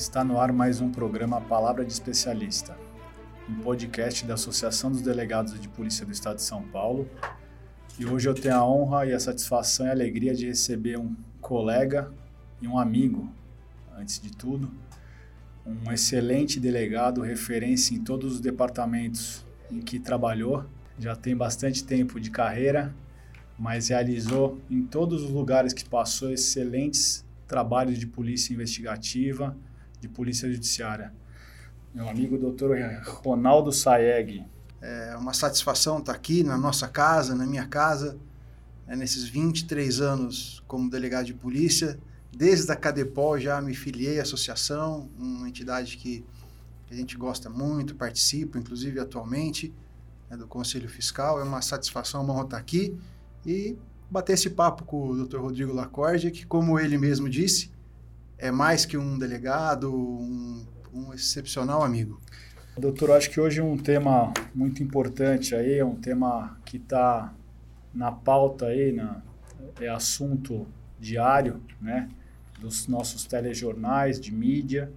Está no ar mais um programa Palavra de Especialista, um podcast da Associação dos Delegados de Polícia do Estado de São Paulo. E hoje eu tenho a honra e a satisfação e a alegria de receber um colega e um amigo, antes de tudo, um excelente delegado, referência em todos os departamentos em que trabalhou, já tem bastante tempo de carreira, mas realizou em todos os lugares que passou excelentes trabalhos de polícia investigativa, de polícia judiciária. Meu amigo doutor Ronaldo Saeg. É uma satisfação estar aqui na nossa casa, na minha casa, né, nesses 23 anos como delegado de polícia. Desde a Cadepol já me filiei à associação, uma entidade que a gente gosta muito, participo, inclusive atualmente, né, do Conselho Fiscal. É uma satisfação, uma honra estar aqui e bater esse papo com o Dr. Rodrigo Lacordia, que, como ele mesmo disse, é mais que um delegado, um, um excepcional amigo. Doutor, acho que hoje é um tema muito importante aí, é um tema que está na pauta aí, na, é assunto diário, né, dos nossos telejornais, de mídia,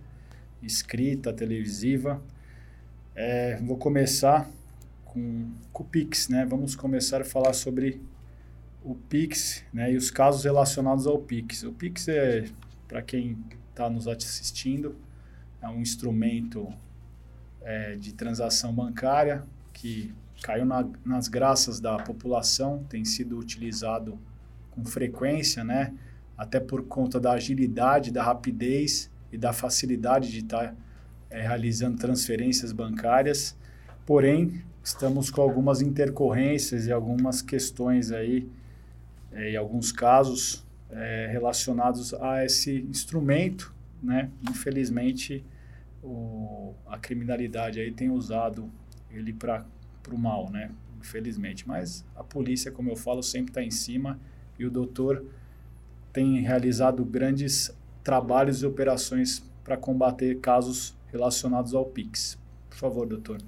escrita, televisiva. É, vou começar com, com o Pix, né? Vamos começar a falar sobre o Pix né, e os casos relacionados ao Pix. O Pix é, para quem está nos assistindo, é um instrumento é, de transação bancária que caiu na, nas graças da população, tem sido utilizado com frequência, né? até por conta da agilidade, da rapidez e da facilidade de estar tá, é, realizando transferências bancárias. Porém, estamos com algumas intercorrências e algumas questões aí é, em alguns casos é, relacionados a esse instrumento, né? Infelizmente, o, a criminalidade aí tem usado ele para o mal, né? Infelizmente. Mas a polícia, como eu falo, sempre está em cima e o doutor tem realizado grandes trabalhos e operações para combater casos relacionados ao PIX. Por favor, doutor.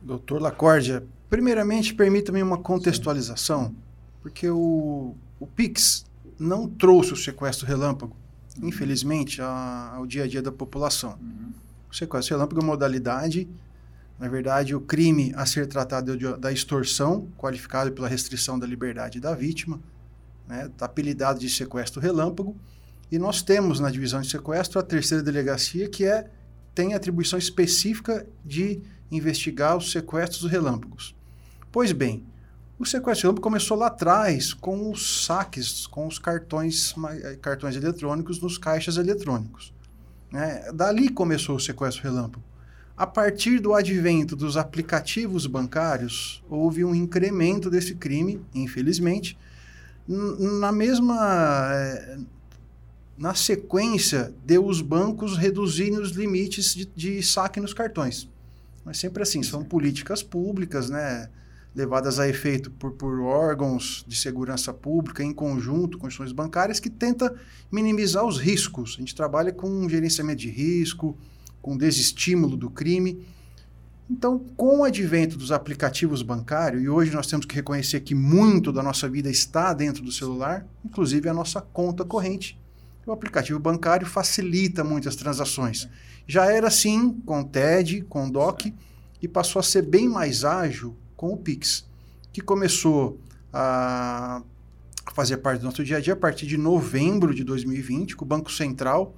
Doutor Lacórdia, primeiramente, permita-me uma contextualização. Sim porque o, o Pix não trouxe o sequestro relâmpago, infelizmente, a, ao dia a dia da população. Uhum. O sequestro relâmpago é uma modalidade, na verdade, o crime a ser tratado de, da extorsão, qualificado pela restrição da liberdade da vítima, né, tá apelidado de sequestro relâmpago, e nós temos na divisão de sequestro a terceira delegacia, que é tem atribuição específica de investigar os sequestros relâmpagos. Pois bem, o sequestro relâmpago começou lá atrás com os saques, com os cartões, eh, cartões eletrônicos nos caixas eletrônicos. Né? Dali começou o sequestro relâmpago. A partir do advento dos aplicativos bancários, houve um incremento desse crime, infelizmente, na mesma. É, na sequência de os bancos reduzirem os limites de, de saque nos cartões. Mas sempre assim, são políticas públicas, né? Levadas a efeito por, por órgãos de segurança pública em conjunto com instituições bancárias que tenta minimizar os riscos. A gente trabalha com um gerenciamento de risco, com desestímulo do crime. Então, com o advento dos aplicativos bancários, e hoje nós temos que reconhecer que muito da nossa vida está dentro do celular, inclusive a nossa conta corrente. O aplicativo bancário facilita muitas transações. Já era assim com TED, com DOC, e passou a ser bem mais ágil com o Pix, que começou a fazer parte do nosso dia a dia a partir de novembro de 2020, que o Banco Central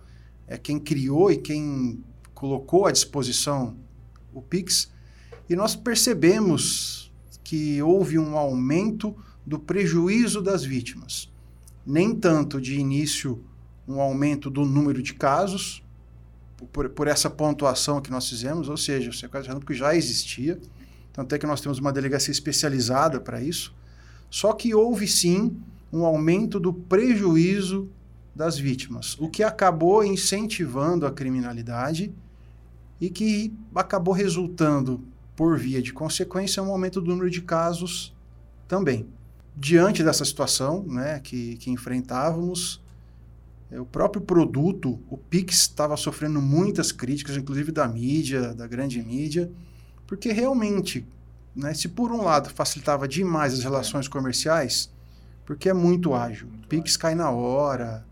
é quem criou e quem colocou à disposição o Pix, e nós percebemos que houve um aumento do prejuízo das vítimas. Nem tanto de início um aumento do número de casos, por, por essa pontuação que nós fizemos, ou seja, o sequestro que já existia, tanto é que nós temos uma delegacia especializada para isso. Só que houve sim um aumento do prejuízo das vítimas, o que acabou incentivando a criminalidade e que acabou resultando, por via de consequência, um aumento do número de casos também. Diante dessa situação né, que, que enfrentávamos, é, o próprio produto, o Pix, estava sofrendo muitas críticas, inclusive da mídia, da grande mídia, porque realmente, né, se por um lado facilitava demais as relações comerciais, porque é muito ágil. Muito Pix ágil. cai na hora,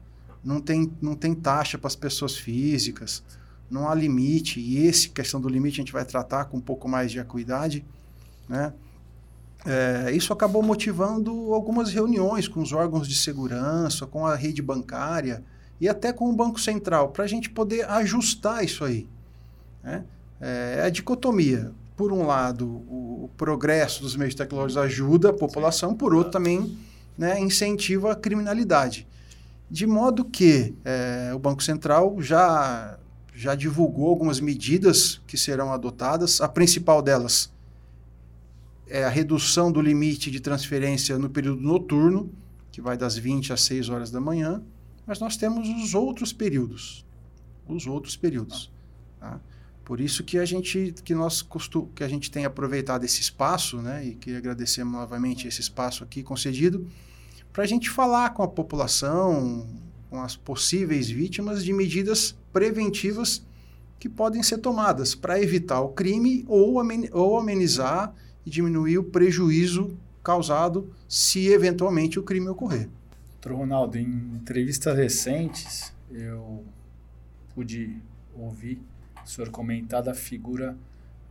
não tem, não tem taxa para as pessoas físicas, não há limite, e esse questão do limite a gente vai tratar com um pouco mais de acuidade, né? É, isso acabou motivando algumas reuniões com os órgãos de segurança, com a rede bancária e até com o Banco Central, para a gente poder ajustar isso aí. Né? É, é a dicotomia. Por um lado, o, progresso dos meios tecnológicos ajuda a população, por outro, também né, incentiva a criminalidade. De modo que é, o Banco Central já, já divulgou algumas medidas que serão adotadas. A principal delas é a redução do limite de transferência no período noturno, que vai das 20 às 6 horas da manhã, mas nós temos os outros períodos. Os outros períodos. Tá? Por isso que a gente que nós costu, que a gente tem aproveitado esse espaço, né, e que agradecemos novamente esse espaço aqui concedido, para a gente falar com a população, com as possíveis vítimas de medidas preventivas que podem ser tomadas para evitar o crime ou, amenizar e diminuir o prejuízo causado se eventualmente o crime ocorrer. Ronaldo, em entrevistas recentes eu pude ouvir o senhor comentar da figura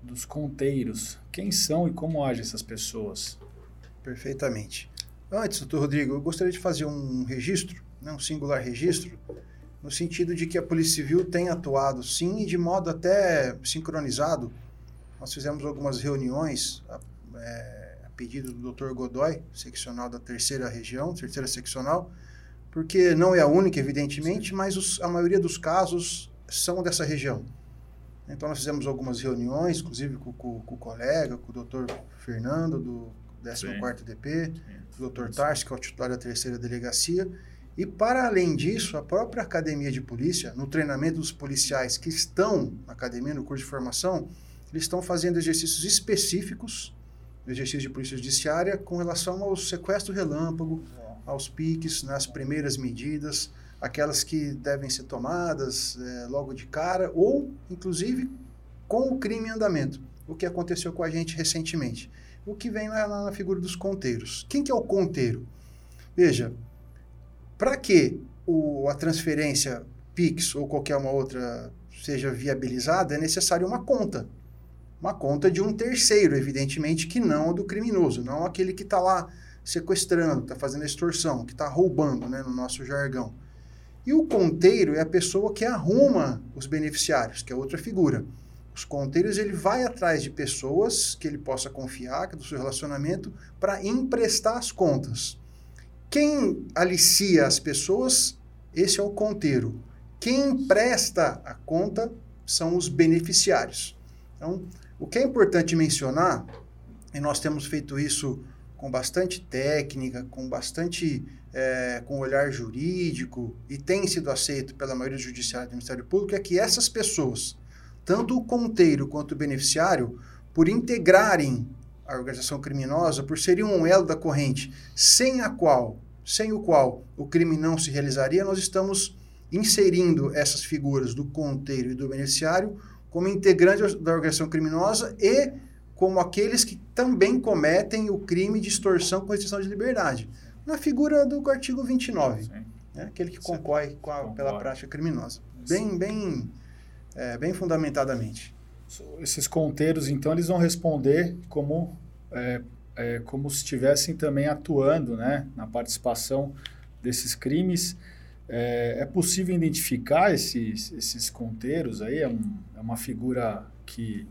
dos conteiros. Quem são e como agem essas pessoas? Perfeitamente. Antes, doutor Rodrigo, eu gostaria de fazer um registro, né, um singular registro, no sentido de que a Polícia Civil tem atuado, sim, e de modo até sincronizado nós fizemos algumas reuniões a, é, a pedido do Dr. Godoy, seccional da terceira região, terceira seccional, porque não é a única, evidentemente, mas os, a maioria dos casos são dessa região. Então, nós fizemos algumas reuniões, inclusive com, com, com o colega, com o Dr. Fernando, do 14º DP, o Dr. Tarsi, que é o titular da terceira delegacia, e, para além disso, a própria academia de polícia, no treinamento dos policiais que estão na academia, no curso de formação, eles estão fazendo exercícios específicos, exercícios de polícia judiciária, com relação ao sequestro relâmpago, aos piques, nas primeiras medidas, aquelas que devem ser tomadas é, logo de cara, ou, inclusive, com o crime em andamento, o que aconteceu com a gente recentemente. O que vem na, na figura dos conteiros. Quem que é o conteiro? Veja, para que o, a transferência PIX ou qualquer uma outra seja viabilizada, é necessário uma conta uma conta de um terceiro, evidentemente, que não do criminoso, não aquele que está lá sequestrando, está fazendo extorsão, que está roubando, né, no nosso jargão. E o conteiro é a pessoa que arruma os beneficiários, que é outra figura. Os conteiros, ele vai atrás de pessoas que ele possa confiar, é do seu relacionamento, para emprestar as contas. Quem alicia as pessoas, esse é o conteiro. Quem empresta a conta são os beneficiários. Então, o que é importante mencionar, e nós temos feito isso com bastante técnica, com bastante é, com olhar jurídico, e tem sido aceito pela maioria do Judiciário do Ministério Público, é que essas pessoas, tanto o conteiro quanto o beneficiário, por integrarem a organização criminosa, por serem um elo da corrente, sem a qual, sem o qual o crime não se realizaria, nós estamos inserindo essas figuras do conteiro e do beneficiário como integrantes da organização criminosa e como aqueles que também cometem o crime de extorsão com restrição de liberdade. Na figura do artigo 29, né? aquele que concorre, a, concorre, pela prática criminosa. Bem, bem, é, bem fundamentadamente. Esses conteiros, então, eles vão responder como, é, é, como se estivessem também atuando né, na participação desses crimes. É, é, possível identificar esses, esses conteiros aí? É, um, é, uma figura que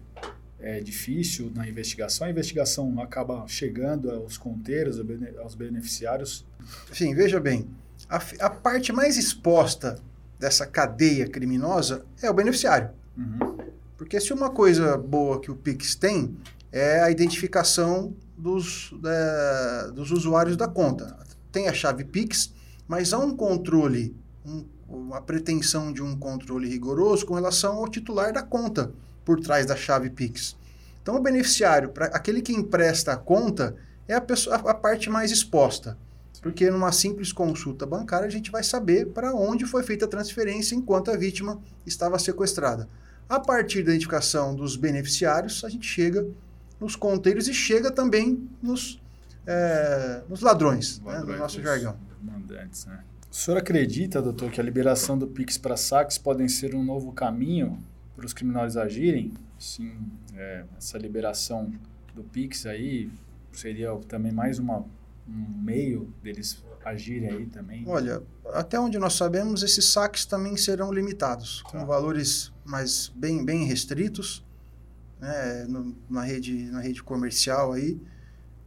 é difícil na investigação. A investigação acaba chegando aos conteiros, aos beneficiários. Sim, veja bem. A, a parte mais exposta dessa cadeia criminosa é o beneficiário. Uhum. Porque se uma coisa boa que o Pix tem é a identificação dos, é, dos usuários da conta. Tem a chave Pix, mas há um controle, um, a pretensão de um controle rigoroso com relação ao titular da conta por trás da chave Pix. Então, o beneficiário, para aquele que empresta a conta, é a, pessoa, a, parte mais exposta. Porque numa simples consulta bancária, a gente vai saber para onde foi feita a transferência enquanto a vítima estava sequestrada. A partir da identificação dos beneficiários, a gente chega nos conteiros e chega também nos, é, nos ladrões, ladrões né, no nosso jargão mandantes, né? O senhor acredita, doutor, que a liberação do PIX para saques podem ser um novo caminho para os criminosos agirem? Sim, é, essa liberação do PIX aí seria também mais uma, um meio deles agirem aí também? Olha, até onde nós sabemos, esses saques também serão limitados, com tá. valores mais bem, bem restritos, né, no, na, rede, na rede comercial aí.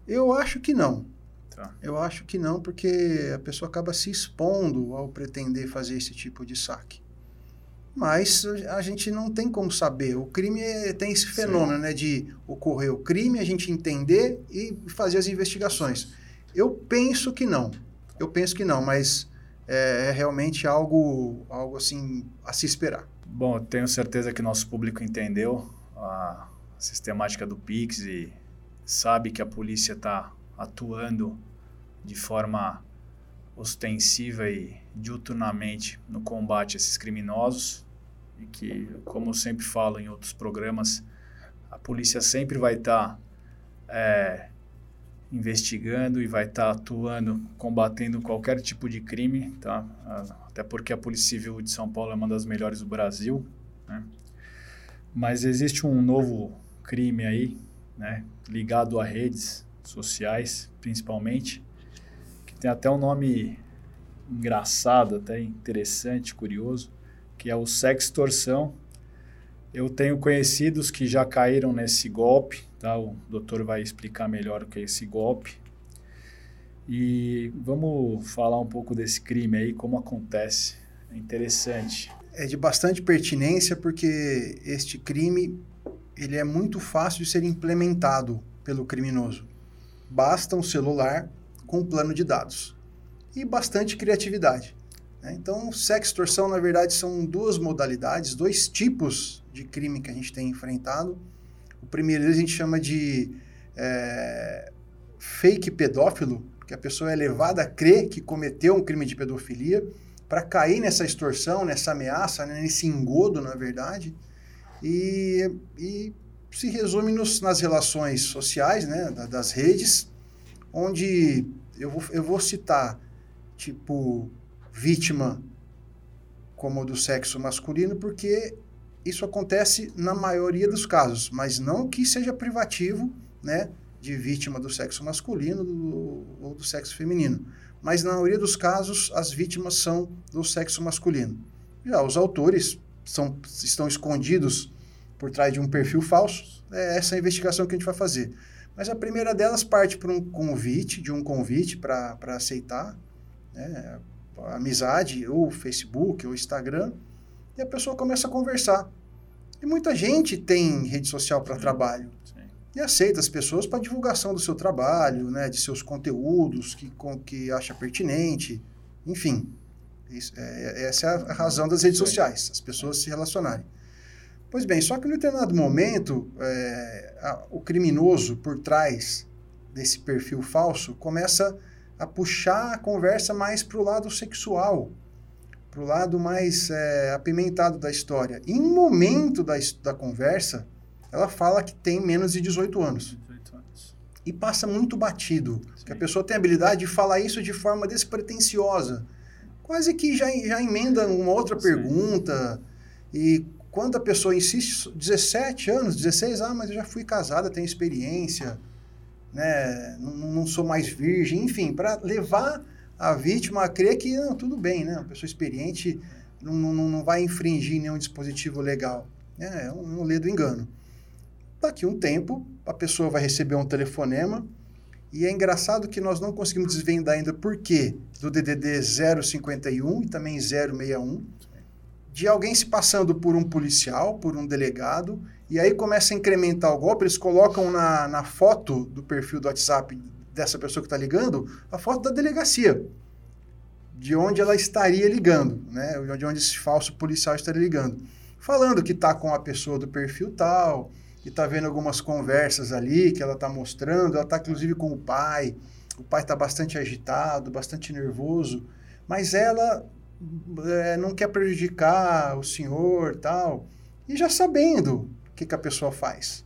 Eu acho que não. Tá. Eu acho que não, porque a pessoa acaba se expondo ao pretender fazer esse tipo de saque. Mas a gente não tem como saber. O crime é, tem esse fenômeno, Sim. né, de ocorrer o crime, a gente entender e fazer as investigações. Eu penso que não. Eu penso que não, mas é, é realmente algo, algo assim a se esperar. Bom, tenho certeza que nosso público entendeu a sistemática do Pix e sabe que a polícia está atuando de forma ostensiva e diuturnamente no combate a esses criminosos e que, como eu sempre falo em outros programas, a polícia sempre vai estar tá, é, investigando e vai estar tá atuando, combatendo qualquer tipo de crime, tá? Até porque a Polícia Civil de São Paulo é uma das melhores do Brasil, né? Mas existe um novo crime aí, né? Ligado a redes sociais, principalmente, tem até um nome engraçado, até interessante, curioso, que é o sextorção. Eu tenho conhecidos que já caíram nesse golpe, tá? O doutor vai explicar melhor o que é esse golpe. E vamos falar um pouco desse crime aí, como acontece. É interessante. É de bastante pertinência porque este crime ele é muito fácil de ser implementado pelo criminoso. Basta um celular com um plano de dados e bastante criatividade. Né? Então, sextorção, na verdade, são duas modalidades, dois tipos de crime que a gente tem enfrentado. O primeiro a gente chama de é, fake pedófilo, que a pessoa é levada a crer que cometeu um crime de pedofilia para cair nessa extorsão, nessa ameaça, né? nesse engodo, na verdade, e, e se resume nos, nas relações sociais, né, das redes, onde eu vou, eu vou citar, tipo, vítima como do sexo masculino, porque isso acontece na maioria dos casos, mas não que seja privativo, né, de vítima do sexo masculino do, ou do sexo feminino. Mas na maioria dos casos, as vítimas são do sexo masculino. Já os autores são, estão escondidos por trás de um perfil falso. É essa a investigação que a gente vai fazer. Mas a primeira delas parte por um convite, de um convite para aceitar. Né? amizade, ou Facebook, ou Instagram, e a pessoa começa a conversar. E muita gente tem rede social para trabalho. Sim. E aceita as pessoas para divulgação do seu trabalho, né, de seus conteúdos que, com, que acha pertinente. Enfim, isso, é, essa é a razão das redes sociais, as pessoas se relacionarem. Pois bem, só que em determinado momento, é, a, o criminoso por trás desse perfil falso começa a puxar a conversa mais para o lado sexual, para o lado mais é, apimentado da história. Em um momento da, da conversa, ela fala que tem menos de 18 anos. 18 anos. E passa muito batido. Sim. Que a pessoa tem a habilidade de falar isso de forma despretensiosa. Quase que já, já emenda uma outra Sim. pergunta. E quando a pessoa insiste, 17 anos, 16, ah, mas eu já fui casada, tenho experiência né, não, não sou mais virgem, enfim, para levar a vítima a crer que não, tudo bem, né, uma pessoa experiente não, não, não vai infringir nenhum dispositivo legal. É, é um, um ledo engano. Daqui um tempo, a pessoa vai receber um telefonema e é engraçado que nós não conseguimos desvendar ainda por quê do DDD 051 e também 061 de alguém se passando por um policial, por um delegado, e aí começa a incrementar o golpe, eles colocam na, na foto do perfil do WhatsApp dessa pessoa que está ligando, a foto da delegacia, de onde ela estaria ligando, né? de onde esse falso policial estaria ligando. Falando que está com a pessoa do perfil tal, que está vendo algumas conversas ali, que ela está mostrando, ela está inclusive com o pai, o pai está bastante agitado, bastante nervoso, mas ela é, não quer prejudicar o senhor tal. E já sabendo o que, que a pessoa faz.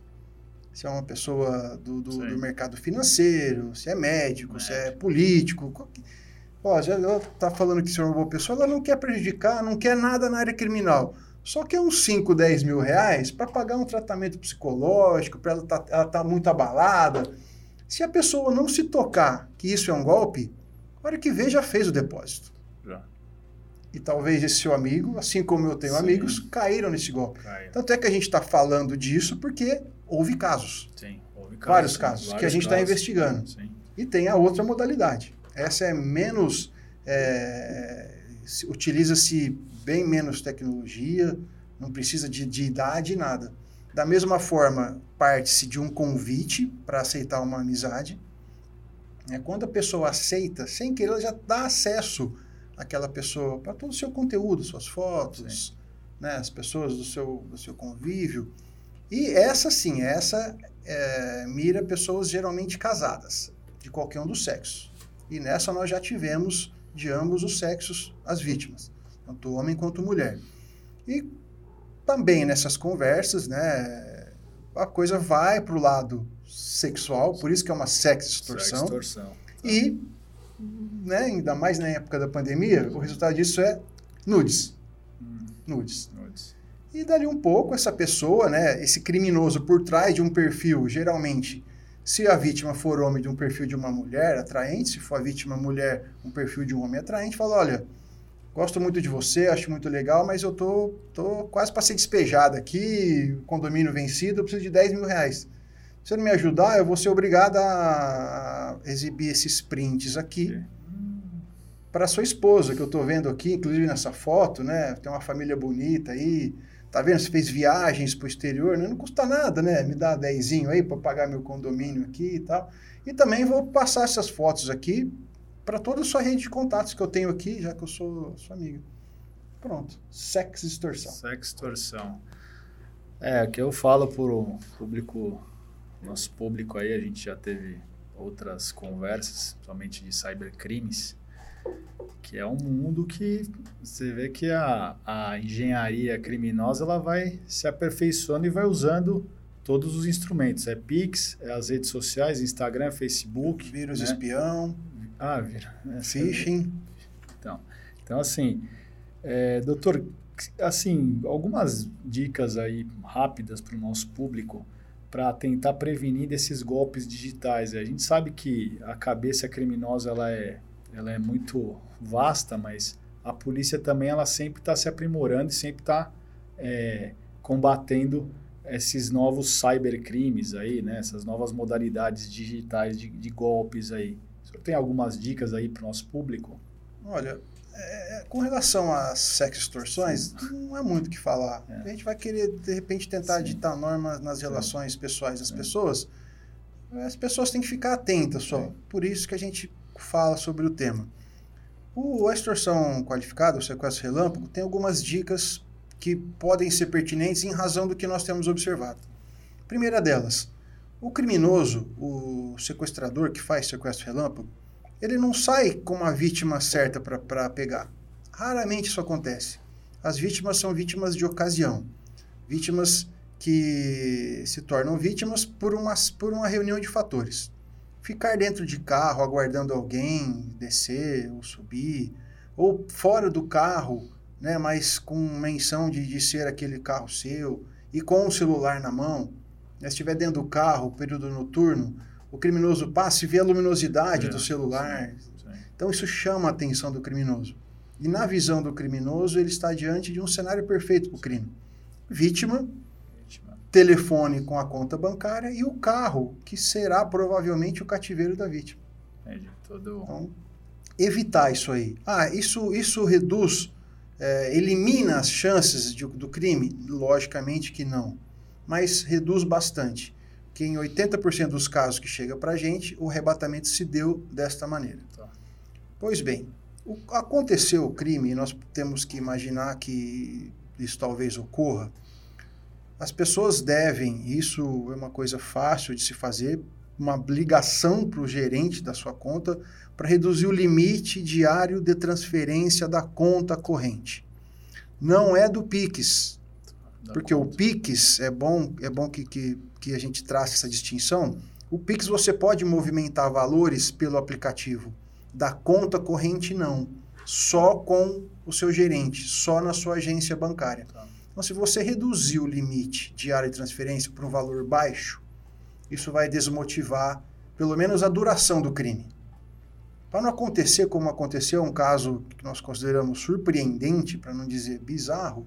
Se é uma pessoa do, do, do mercado financeiro, se é médico, médico. se é político. Ó, já ela tá falando que você é uma boa pessoa, ela não quer prejudicar, não quer nada na área criminal. Só que é uns 5, 10 mil reais para pagar um tratamento psicológico, para ela tá, ela tá muito abalada. Se a pessoa não se tocar que isso é um golpe, a hora que vê já fez o depósito. Já. E talvez esse seu amigo, assim como eu tenho Sim. amigos, caíram nesse golpe. Cai. Tanto é que a gente está falando disso porque houve casos. Sim, houve Vários sim, casos que a vários gente está casos. investigando. Sim. E tem a outra modalidade. Essa é menos. é, se- Utiliza-se bem menos tecnologia, não precisa de, de idade, nada. Da mesma forma, parte-se de um convite para aceitar uma amizade. É, quando a pessoa aceita, sem querer, ela já dá acesso àquela pessoa para todo o seu conteúdo, suas fotos, né, as pessoas do seu, do seu convívio. E essa sim, essa é, mira pessoas geralmente casadas, de qualquer um dos sexos. E nessa nós já tivemos de ambos os sexos as vítimas, tanto homem quanto mulher. E também nessas conversas, né, a coisa vai para o lado sexual, por isso que é uma sex extorsão. Extorsão. E, né, ainda mais na época da pandemia, o resultado disso é nudes. Hum, Nudes. nudes. E dali um pouco, essa pessoa, né, esse criminoso por trás de um perfil, geralmente, se a vítima for homem de um perfil de uma mulher atraente, se for a vítima mulher, um perfil de um homem atraente, fala, olha, gosto muito de você, acho muito legal, mas eu tô, tô quase para ser despejado aqui, condomínio vencido, eu preciso de 10 mil reais. Se você não me ajudar, eu vou ser obrigado a exibir esses prints aqui para sua esposa, que eu tô vendo aqui, inclusive nessa foto, né? Tem uma família bonita aí. Tá vendo? Você fez viagens pro exterior, né? Não custa nada, né? Me dá dezinho aí para pagar meu condomínio aqui e tal. E também vou passar essas fotos aqui para toda a sua rede de contatos que eu tenho aqui, já que eu sou sua amiga. Pronto. Sex extorsão. Sextorção. É, o que eu falo pro público, nosso público aí, a gente já teve outras conversas, somente de cybercrimes, que é um mundo que você vê que a, a engenharia criminosa ela vai se aperfeiçoando e vai usando todos os instrumentos. É Pix, é as redes sociais, Instagram, Facebook. Vírus né? espião, Ah, vira. essa- phishing. Então, então assim, é, doutor, assim, algumas dicas aí rápidas para o nosso público para tentar prevenir desses golpes digitais. A gente sabe que a cabeça criminosa ela é, ela é muito vasta, mas a polícia também ela sempre está se aprimorando e sempre está é, combatendo esses novos cybercrimes aí, né? Essas novas modalidades digitais de, de golpes aí. O senhor tem algumas dicas aí para o nosso público? Olha, é, com relação às sex extorsões, não há muito o que falar. É. A gente vai querer, de repente, tentar Sim. ditar normas nas relações pessoais das Sim. pessoas. As pessoas têm que ficar atentas só. Por isso que a gente fala sobre o tema. O, a extorsão qualificada, o sequestro relâmpago, tem algumas dicas que podem ser pertinentes em razão do que nós temos observado. Primeira delas, o criminoso, o sequestrador que faz sequestro relâmpago, ele não sai com uma vítima certa para pegar. Raramente isso acontece. As vítimas são vítimas de ocasião. Vítimas que se tornam vítimas por uma, por uma reunião de fatores. Ficar dentro de carro aguardando alguém descer ou subir, ou fora do carro, né, mas com menção de, de ser aquele carro seu, e com o celular na mão. Né, se estiver dentro do carro, período noturno, o criminoso passa e vê a luminosidade É, do celular. Sim. Então isso chama a atenção do criminoso. E na visão do criminoso, ele está diante de um cenário perfeito para o crime. Vítima, Vítima. Telefone com a conta bancária e o carro, que será provavelmente o cativeiro da vítima. Entendi. Todo... Então, evitar isso aí. Ah, isso, isso reduz, é, elimina as chances de- do crime? Logicamente que não. Mas reduz bastante. Que em 80% dos casos que chega para a gente, o arrebatamento se deu desta maneira. Tá. Pois bem, o- aconteceu o crime e nós temos que imaginar que isso talvez ocorra. As pessoas devem, isso é uma coisa fácil de se fazer, uma ligação para o gerente da sua conta para reduzir o limite diário de transferência da conta corrente. Não é do Pix, porque o conta. Pix é bom, é bom que, que, que a gente trace essa distinção. O Pix você pode movimentar valores pelo aplicativo da conta corrente, não. Só com o seu gerente, só na sua agência bancária. Tá. Então, se você reduzir o limite diário de transferência para um valor baixo, isso vai desmotivar, pelo menos, a duração do crime. Para não acontecer como aconteceu, um caso que nós consideramos surpreendente, para não dizer bizarro,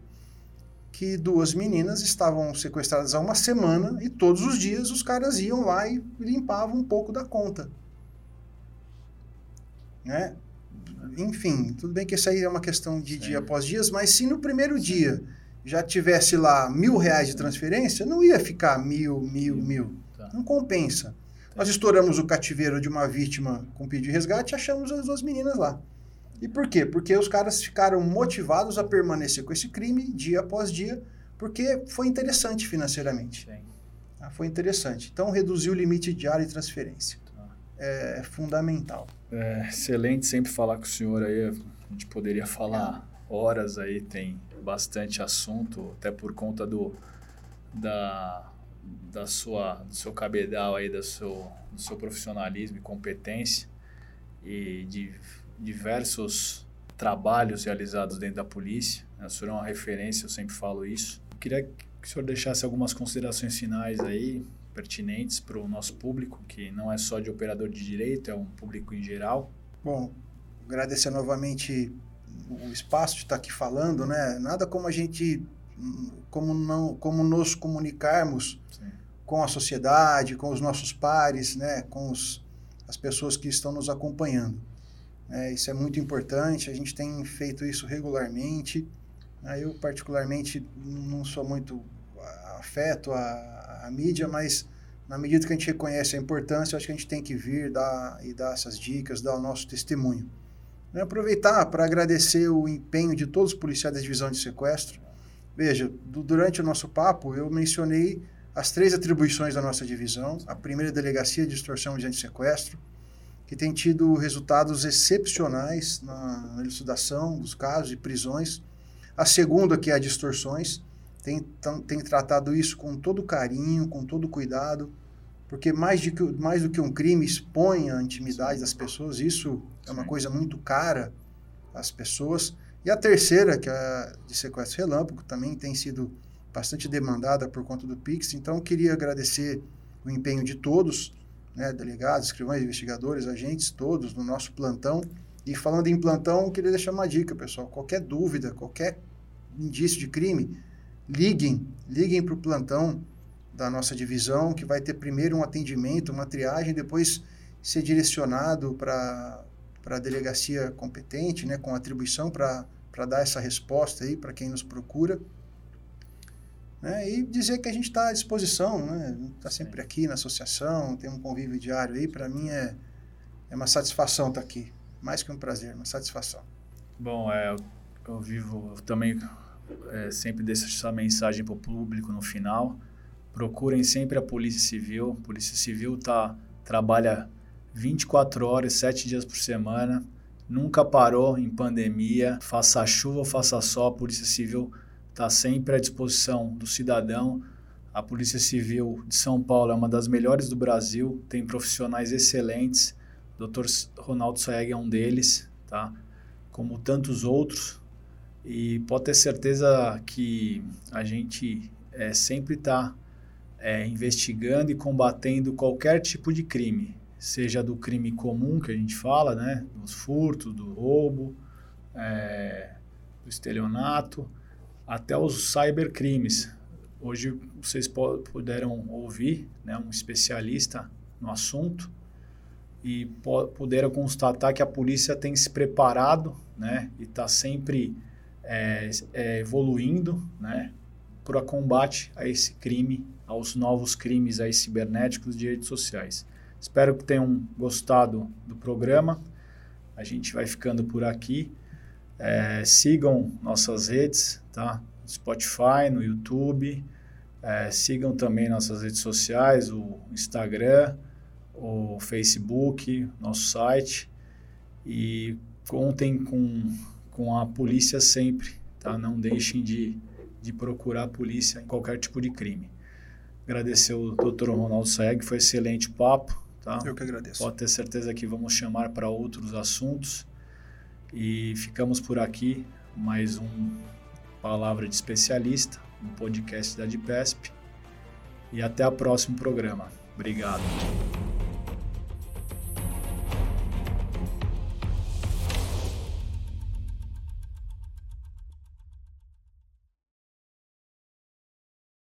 que duas meninas estavam sequestradas há uma semana e todos os dias os caras iam lá e limpavam um pouco da conta. Né? Enfim, tudo bem que isso aí é uma questão de Sim. dia após dias, mas se no primeiro dia já tivesse lá mil reais de transferência, não ia ficar mil, mil, mil. Tá. Não compensa. Nós estouramos o cativeiro de uma vítima com pedido de resgate e achamos as duas meninas lá. E por quê? Porque os caras ficaram motivados a permanecer com esse crime dia após dia, porque foi interessante financeiramente. Sim. Ah, foi interessante. Então, reduzir o limite diário de transferência. Tá. É fundamental. É excelente sempre falar com o senhor aí. A gente poderia falar horas aí, tem bastante assunto, até por conta do, da, da sua, do seu cabedal aí, do seu, do seu profissionalismo e competência e de diversos trabalhos realizados dentro da polícia. Né? O senhor é uma referência, eu sempre falo isso. Eu queria que o senhor deixasse algumas considerações finais aí, pertinentes para o nosso público, que não é só de operador de direito, é um público em geral. Bom, agradecer novamente o espaço de estar aqui falando, né? Nada como a gente, como não, como nos comunicarmos Sim. com a sociedade, com os nossos pares, né? Com os, as pessoas que estão nos acompanhando. É, isso é muito importante, a gente tem feito isso regularmente. Né? Eu, particularmente, não sou muito afeto à, à mídia, mas na medida que a gente reconhece a importância, acho que a gente tem que vir dar, e dar essas dicas, dar o nosso testemunho. Né? Aproveitar para agradecer o empenho de todos os policiais da divisão de sequestro. Veja, do, durante o nosso papo, eu mencionei as três atribuições da nossa divisão. A primeira, delegacia de extorsão de sequestro que tem tido resultados excepcionais na, na elucidação dos casos e prisões. A segunda, que é a distorções, tem, tem tratado isso com todo carinho, com todo cuidado, porque mais, de que, mais do que um crime expõe a intimidade das pessoas, isso é uma coisa muito cara às pessoas. E a terceira, que é a de sequestro relâmpago, também tem sido bastante demandada por conta do Pix. Então, queria agradecer o empenho de todos né, delegados, escrivães, investigadores, agentes, todos no nosso plantão. E falando em plantão, queria deixar uma dica, pessoal. Qualquer dúvida, qualquer indício de crime, liguem, liguem para o plantão da nossa divisão, que vai ter primeiro um atendimento, uma triagem, depois ser direcionado para a delegacia competente, né, com atribuição para dar essa resposta aí para quem nos procura. Né? E dizer que a gente está à disposição, né? Está sempre aqui na associação, tem um convívio diário aí. Para mim é, é uma satisfação estar tá aqui. Mais que um prazer, uma satisfação. Bom, é, eu vivo eu também é, sempre deixo essa mensagem para o público no final. Procurem sempre a Polícia Civil. A Polícia Civil tá, trabalha 24 horas, 7 dias por semana. Nunca parou em pandemia. Faça chuva, faça sol, a Polícia Civil está sempre à disposição do cidadão. A Polícia Civil de São Paulo é uma das melhores do Brasil, tem profissionais excelentes. O Dr. Ronaldo Saeg é um deles, tá? Como tantos outros. E pode ter certeza que a gente é, sempre está é, investigando e combatendo qualquer tipo de crime, seja do crime comum que a gente fala, né? Dos furtos, do roubo, é, do estelionato até os cybercrimes. Hoje vocês puderam ouvir né, um especialista no assunto e puderam constatar que a polícia tem se preparado né, e está sempre é, é, evoluindo né, para combate a esse crime, aos novos crimes aí cibernéticos de redes sociais. Espero que tenham gostado do programa. A gente vai ficando por aqui. É, sigam nossas redes, tá? Spotify, no YouTube. É, sigam também nossas redes sociais, o Instagram, o Facebook, nosso site. E contem com, com a polícia sempre, tá? Não deixem de, de procurar a polícia em qualquer tipo de crime. Agradecer o Dr. Ronaldo Saeg, foi excelente papo. Tá? Eu que agradeço. Pode ter certeza que vamos chamar para outros assuntos. E ficamos por aqui. Mais um Palavra de Especialista, um podcast da DIPESP. E até o próximo programa. Obrigado.